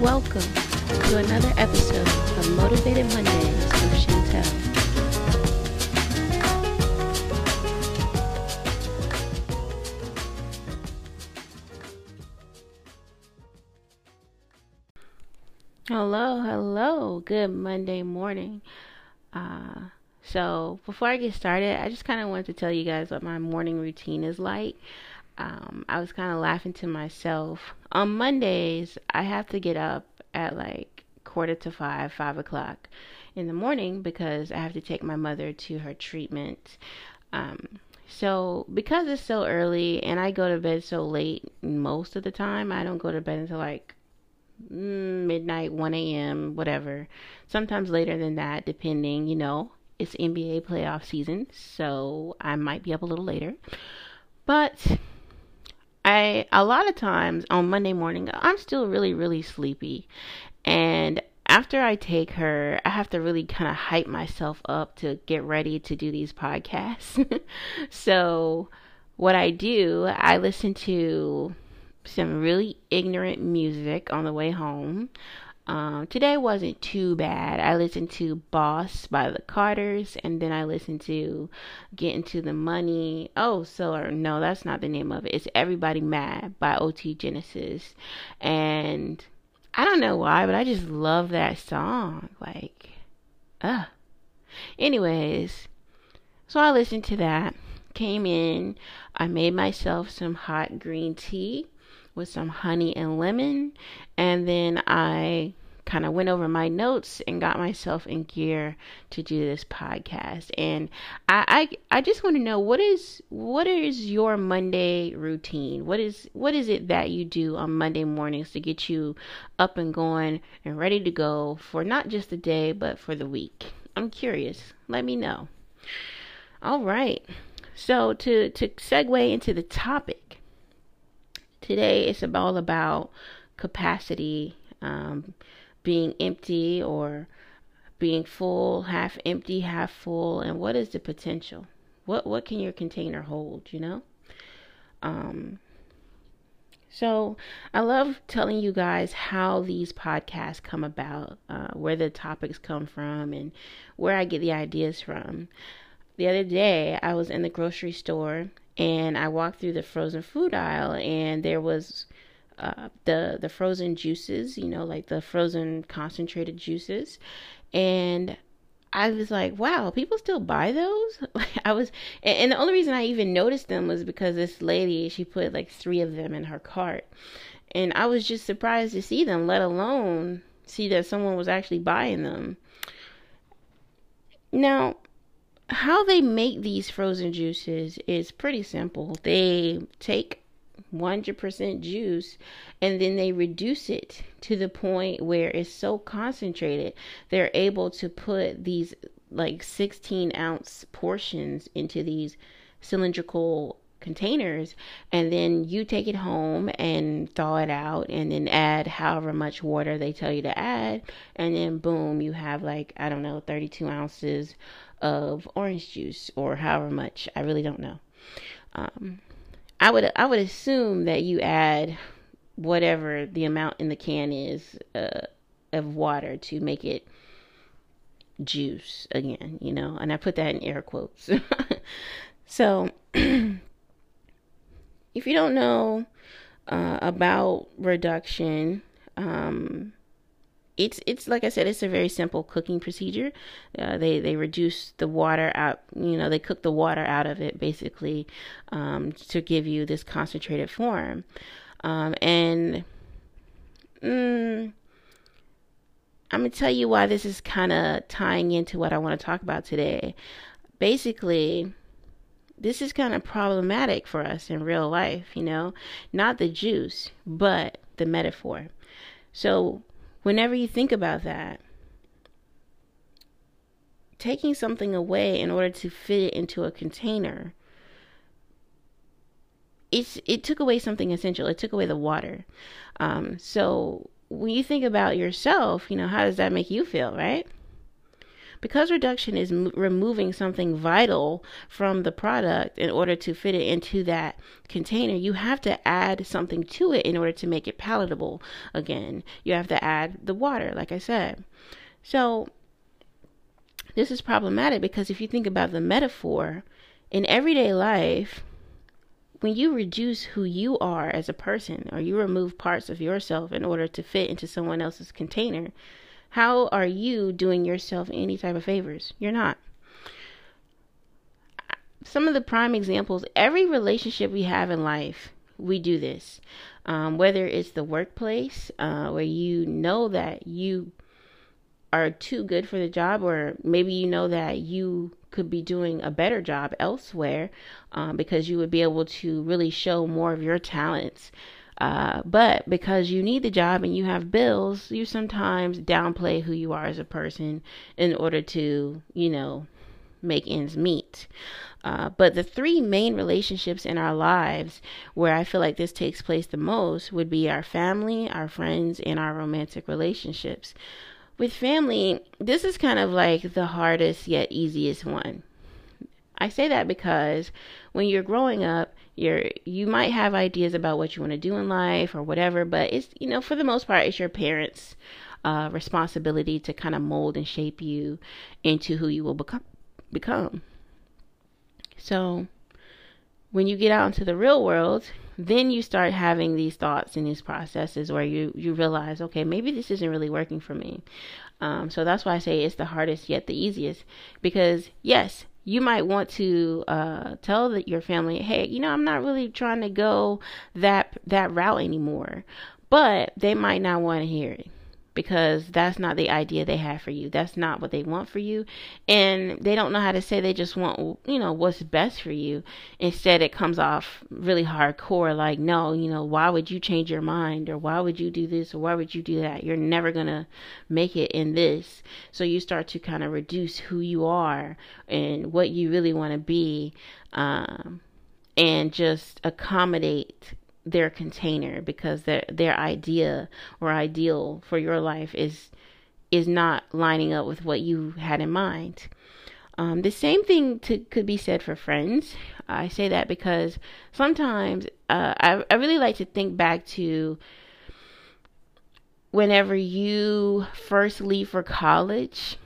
Welcome to another episode of Motivated Mondays with Chantel. Hello, hello. Good Monday morning. Uh, so before I get started, I just kind of wanted to tell you guys what my morning routine is like. Um, I was kind of laughing to myself. On Mondays, I have to get up at like quarter to five, five o'clock in the morning because I have to take my mother to her treatment. Um, so because it's so early and I go to bed so late most of the time, I don't go to bed until like mm, midnight, 1 a.m., whatever. Sometimes later than that, depending, you know, it's NBA playoff season, so I might be up a little later. But I a lot of times on Monday morning, I'm still really really sleepy. And after I take her, I have to really kind of hype myself up to get ready to do these podcasts. so, what I do, I listen to some really ignorant music on the way home. Um, today wasn't too bad. I listened to Boss by the Carters, and then I listened to Get Into the Money. Oh, so no, that's not the name of it. It's Everybody Mad by OT Genasis. And I don't know why, but I just love that song. Like, uh. Anyways, so I listened to that. Came in, I made myself some hot green tea with some honey and lemon, and then I kind of went over my notes and got myself in gear to do this podcast. And I I, I just want to know what is what is your Monday routine? What is what is it that you do on Monday mornings to get you up and going and ready to go for not just the day but for the week? I'm curious. Let me know. All right. So to to segue into the topic today, it's all about capacity, um, being empty or being full, half empty, half full, and what is the potential? What what can your container hold? You know. Um, so I love telling you guys how these podcasts come about, uh, where the topics come from, and where I get the ideas from the other day I was in the grocery store and I walked through the frozen food aisle and there was uh, the the frozen juices, you know, like the frozen concentrated juices, and I was like, wow, people still buy those. I was, and, and the only reason I even noticed them was because this lady she put like three of them in her cart, and I was just surprised to see them, let alone see that someone was actually buying them. Now, how they make these frozen juices is pretty simple. They take 100% juice and then they reduce it to the point where it's so concentrated they're able to put these like 16 ounce portions into these cylindrical containers and then you take it home and thaw it out and then add however much water they tell you to add and then boom you have like i don't know 32 ounces of orange juice or however much. I really don't know. Um, I would I would assume that you add whatever the amount in the can is uh, of water to make it juice again, you know, and I put that in air quotes. so, if you don't know uh, about reduction, um, it's it's like I said, it's a very simple cooking procedure. Uh, they they reduce the water out, you know, they cook the water out of it basically um, to give you this concentrated form. Um, and mm, I'm gonna tell you why this is kind of tying into what I want to talk about today. Basically, this is kind of problematic for us in real life, you know, not the juice, but the metaphor. So whenever you think about that, taking something away in order to fit it into a container, it's it took away something essential. It took away the water. Um, so when you think about yourself, you know, how does that make you feel, right? Because reduction is m- removing something vital from the product in order to fit it into that container, you have to add something to it in order to make it palatable again. You have to add the water, like I said. So, this is problematic because if you think about the metaphor, in everyday life, when you reduce who you are as a person or you remove parts of yourself in order to fit into someone else's container, how are you doing yourself any type of favors? You're not. Some of the prime examples every relationship we have in life, we do this. Um, whether it's the workplace, uh, where you know that you are too good for the job, or maybe you know that you could be doing a better job elsewhere um, because you would be able to really show more of your talents. Uh, but because you need the job and you have bills, you sometimes downplay who you are as a person in order to, you know, make ends meet. Uh, but the three main relationships in our lives where I feel like this takes place the most would be our family, our friends, and our romantic relationships with family, this is kind of like the hardest yet easiest one. I say that because when you're growing up, you're you might have ideas about what you want to do in life or whatever, but it's you know for the most part it's your parents' uh, responsibility to kind of mold and shape you into who you will become. Become. So when you get out into the real world, then you start having these thoughts and these processes where you you realize, okay, maybe this isn't really working for me. Um, so that's why I say it's the hardest yet the easiest because yes, you might want to uh, tell the, your family, hey, you know, I'm not really trying to go that that route anymore, but they might not want to hear it because that's not the idea they have for you. That's not what they want for you. And they don't know how to say they just want, you know, what's best for you. Instead, it comes off really hardcore like, no, you know, why would you change your mind? Or why would you do this? Or why would you do that? You're never going to make it in this. So you start to kind of reduce who you are and what you really want to be. Um, and just accommodate their container because their their idea or ideal for your life is is not lining up with what you had in mind. Um, the same thing to, could be said for friends. I say that because sometimes uh, I, I really like to think back to whenever you first leave for college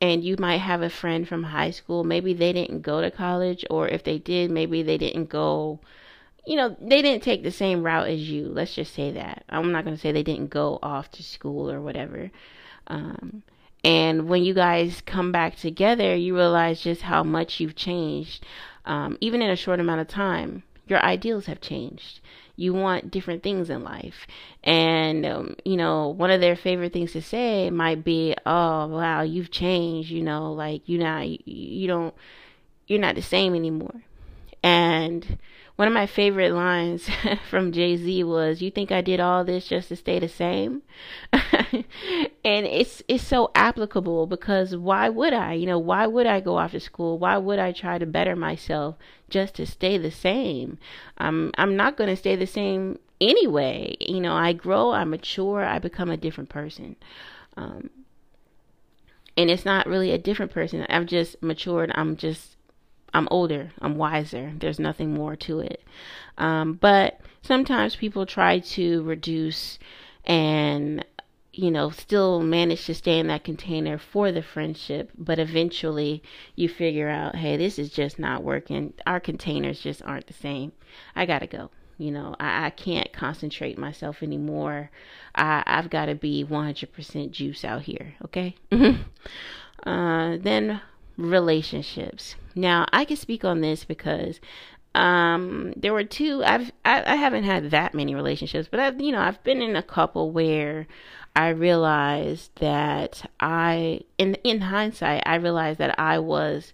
and you might have a friend from high school. Maybe they didn't go to college, or if they did, maybe they didn't go you know, they didn't take the same route as you. Let's just say that. I'm not going to say they didn't go off to school or whatever. Um, and when you guys come back together, you realize just how much you've changed, um, even in a short amount of time. Your ideals have changed. You want different things in life. And, um, you know, one of their favorite things to say might be, oh, wow, you've changed, you know, like, you're not, you, you don't, you're not the same anymore. And, one of my favorite lines from Jay Z was, "You think I did all this just to stay the same?" and it's it's so applicable because why would I? You know, why would I go off to school? Why would I try to better myself just to stay the same? I'm I'm not going to stay the same anyway. You know, I grow, I mature, I become a different person. Um, and it's not really a different person. I've just matured. I'm just I'm older, I'm wiser. There's nothing more to it. Um, but sometimes people try to reduce and you know still manage to stay in that container for the friendship but eventually you figure out hey this is just not working our containers just aren't the same i gotta go you know i, I can't concentrate myself anymore I, i've got to be 100% juice out here okay uh, then relationships. Now, I can speak on this because um there were two I've I, I haven't had that many relationships, but I've you know, I've been in a couple where I realized that I in in hindsight, I realized that I was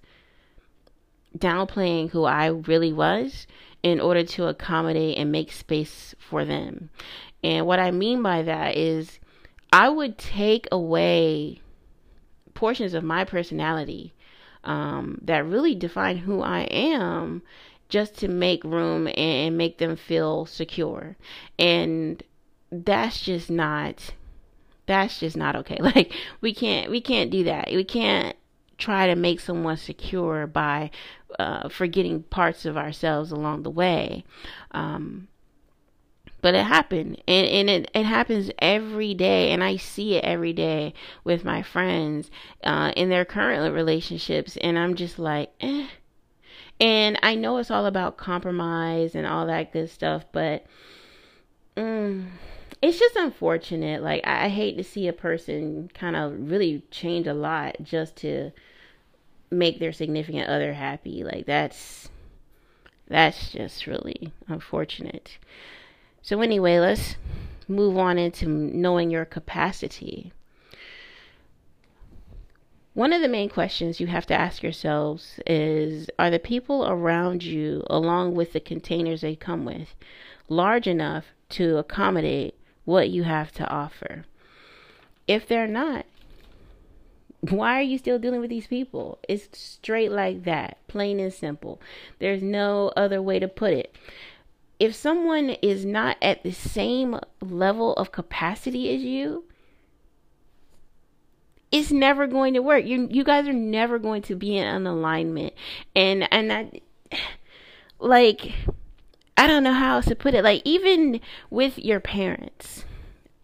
downplaying who I really was in order to accommodate and make space for them. And what I mean by that is I would take away portions of my personality um, that really define who I am just to make room and make them feel secure. And that's just not that's just not okay. Like we can't we can't do that. We can't try to make someone secure by uh, forgetting parts of ourselves along the way. Um, but it happened. And, and it, it happens every day. And i see it every day with my friends uh, in their current relationships. And i'm just like eh. and i know it's all about compromise and all that good stuff but mm, it's just unfortunate. Like I, I hate to see a person kind of really change a lot just to make their significant other happy. Like that's that's just really unfortunate so, anyway, let's move on into knowing your capacity. One of the main questions you have to ask yourselves is Are the people around you, along with the containers they come with, large enough to accommodate what you have to offer? If they're not, why are you still dealing with these people? It's straight like that, plain and simple. There's no other way to put it if someone is not at the same level of capacity as you, it's never going to work. You you guys are never going to be in an alignment. And and that like I don't know how else to put it. Like even with your parents.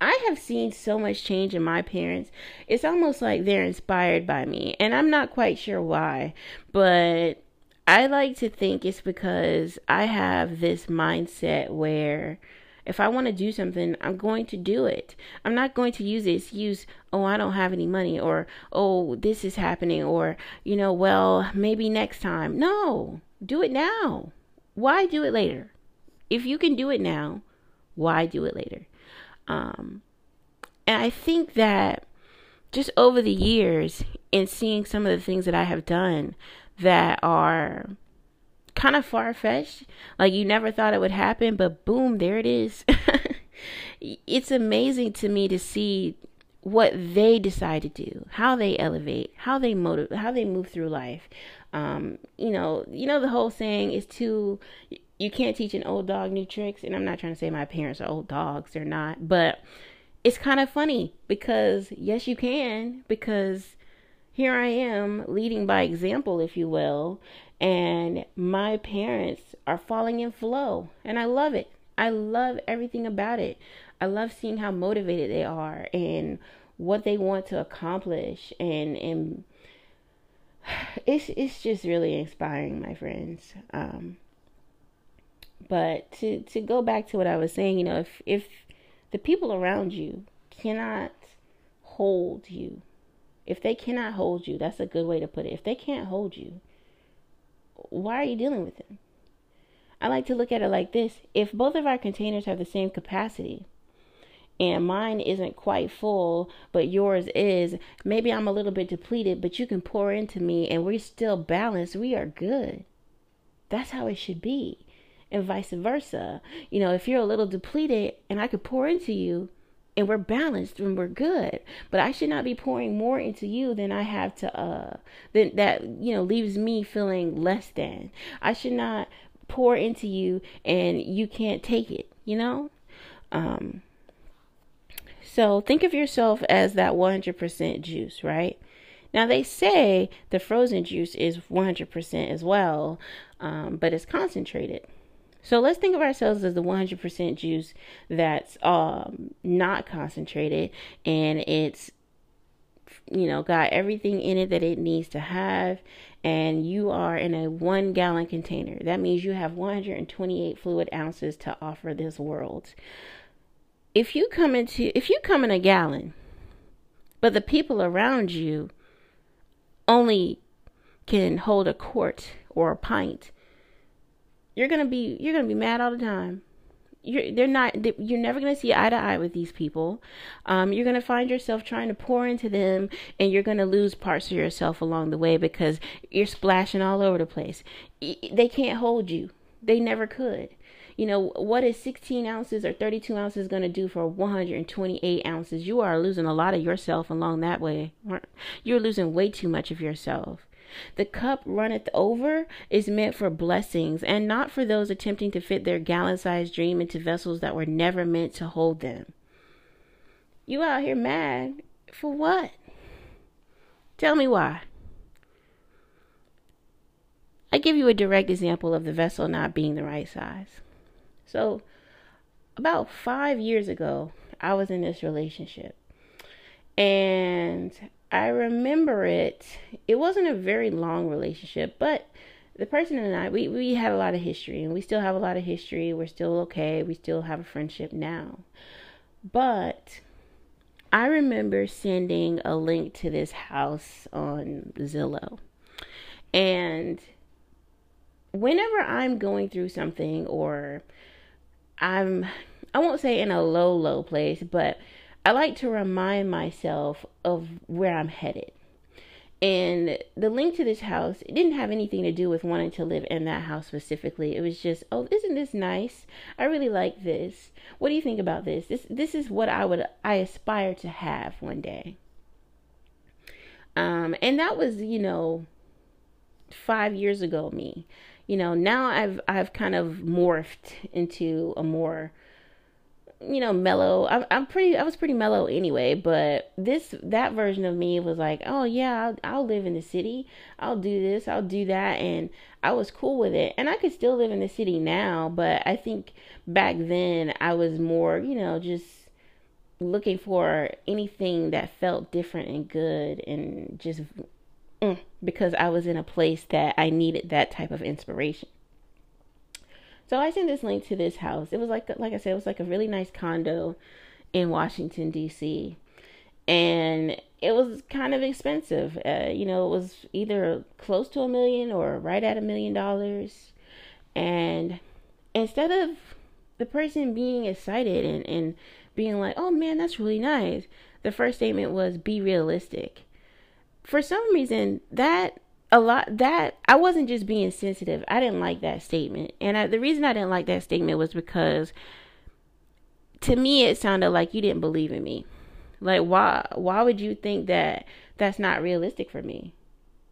I have seen so much change in my parents. It's almost like they're inspired by me. And I'm not quite sure why, but I like to think it's because I have this mindset where if I want to do something, I'm going to do it. I'm not going to use the excuse, oh, I don't have any money, or oh, this is happening, or, you know, well, maybe next time. No, do it now. Why do it later? If you can do it now, why do it later? Um, and I think that just over the years, in seeing some of the things that I have done, that are kind of far fetched. Like you never thought it would happen, but boom, there it is. it's amazing to me to see what they decide to do, how they elevate, how they motivate, how they move through life. Um, you know, you know the whole saying is too you can't teach an old dog new tricks, and I'm not trying to say my parents are old dogs, they're not, but it's kind of funny because yes, you can because here I am leading by example, if you will, and my parents are falling in flow, and I love it. I love everything about it. I love seeing how motivated they are and what they want to accomplish and and it's it's just really inspiring, my friends. Um, but to to go back to what I was saying, you know, if if the people around you cannot hold you if they cannot hold you, that's a good way to put it. If they can't hold you, why are you dealing with them? I like to look at it like this if both of our containers have the same capacity, and mine isn't quite full, but yours is, maybe I'm a little bit depleted, but you can pour into me and we're still balanced, we are good. That's how it should be. And vice versa. You know, if you're a little depleted and I could pour into you, and we're balanced and we're good. But i should not be pouring more into you than i have to uh then that you know leaves me feeling less than. I should not pour into you and you can't take it you know? Um so think of yourself as that 100% juice right? Now they say the frozen juice is 100% as well um, but it's concentrated so let's think of ourselves as the 100% juice that's um, not concentrated and it's, you know, got everything in it that it needs to have. And you are in a one gallon container. That means you have 128 fluid ounces to offer this world. If you come into, if you come in a gallon, but the people around you only can hold a quart or a pint, you're gonna be you're gonna be mad all the time. You're they're not you're never gonna see eye to eye with these people. Um, you're gonna find yourself trying to pour into them, and you're gonna lose parts of yourself along the way because you're splashing all over the place. They can't hold you. They never could. You know what is 16 ounces or 32 ounces going to do for 128 ounces? You are losing a lot of yourself along that way. You're losing way too much of yourself. The cup runneth over is meant for blessings and not for those attempting to fit their gallon sized dream into vessels that were never meant to hold them. You out here mad for what? Tell me why. I give you a direct example of the vessel not being the right size. So, about five years ago, I was in this relationship. And I remember it. It wasn't a very long relationship, but the person and I, we, we had a lot of history, and we still have a lot of history. We're still okay. We still have a friendship now. But I remember sending a link to this house on Zillow. And whenever I'm going through something or I'm I won't say in a low low place, but I like to remind myself of where I'm headed. And the link to this house, it didn't have anything to do with wanting to live in that house specifically. It was just, oh, isn't this nice? I really like this. What do you think about this? This this is what I would I aspire to have one day. Um, and that was, you know, five years ago me. You know, now I've I've kind of morphed into a more you know, mellow. I'm, I'm pretty, I was pretty mellow anyway, but this, that version of me was like, oh yeah, I'll, I'll live in the city. I'll do this, I'll do that. And I was cool with it. And I could still live in the city now, but I think back then I was more, you know, just looking for anything that felt different and good and just mm, because I was in a place that I needed that type of inspiration. So I sent this link to this house. It was like like I said, it was like a really nice condo in Washington D.C. and it was kind of expensive. Uh, you know, it was either close to a million or right at a million dollars. And instead of the person being excited and, and being like, oh man, that's really nice, the first statement was be realistic. For some reason, that a lot that I wasn't just being sensitive. I didn't like that statement. And I, the reason I didn't like that statement was because to me it sounded like you didn't believe in me. Like why why would you think that that's not realistic for me?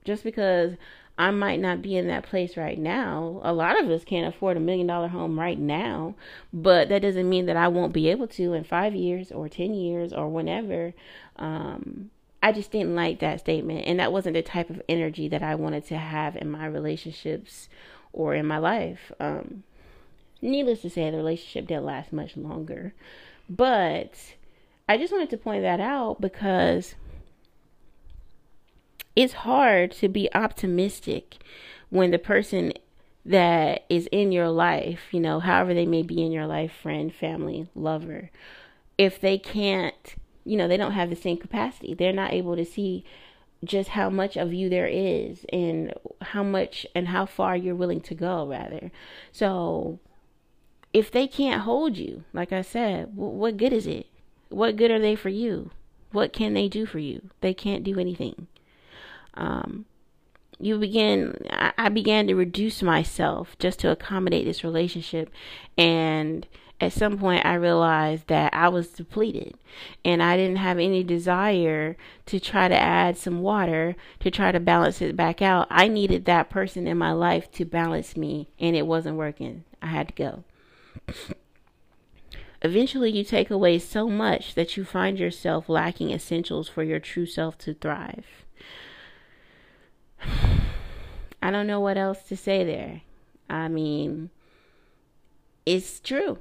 Just because I might not be in that place right now. A lot of us can't afford a million dollar home right now, but that doesn't mean that I won't be able to in 5 years or 10 years or whenever. Um I just didn't like that statement. And that wasn't the type of energy that I wanted to have in my relationships or in my life. Um, needless to say, the relationship didn't last much longer. But I just wanted to point that out because it's hard to be optimistic when the person that is in your life, you know, however they may be in your life, friend, family, lover, if they can't you know, they don't have the same capacity. They're not able to see just how much of you there is and how much and how far you're willing to go, rather. So, if they can't hold you, like I said, what good is it? What good are they for you? What can they do for you? They can't do anything. Um, you begin I began to reduce myself just to accommodate this relationship and at some point I realized that I was depleted and I didn't have any desire to try to add some water to try to balance it back out. I needed that person in my life to balance me and it wasn't working. I had to go. Eventually, you take away so much that you find yourself lacking essentials for your true self to thrive. I don't know what else to say there. I mean, it's true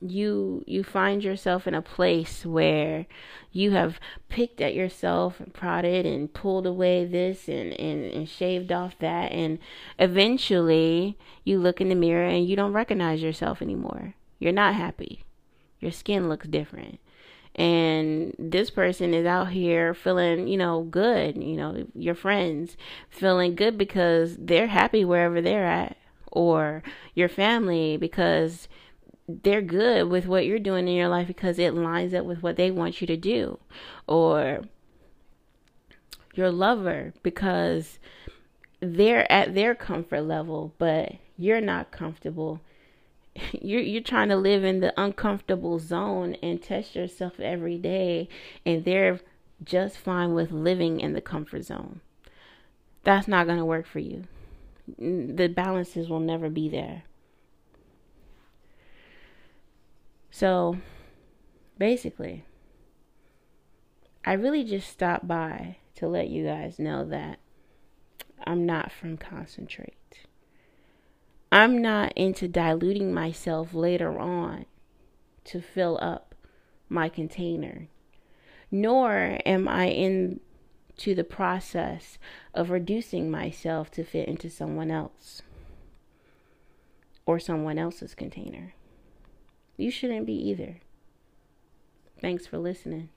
you you find yourself in a place where you have picked at yourself and prodded and pulled away this and, and, and shaved off that. And eventually you look in the mirror and you don't recognize yourself anymore. You're not happy. Your skin looks different. And this person is out here feeling you know good you know your friends feeling good because they're happy wherever they're at or your family because they're good with what you're doing in your life because it lines up with what they want you to do. Or your lover because they're at their comfort level but you're not comfortable. You're you're trying to live in the uncomfortable zone and test yourself every day and they're just fine with living in the comfort zone. That's not going to work for you. The balances will never be there So basically, I really just stopped by to let you guys know that I'm not from concentrate. I'm not into diluting myself later on to fill up my container, nor am I into the process of reducing myself to fit into someone else or someone else's container. You shouldn't be either. Thanks for listening.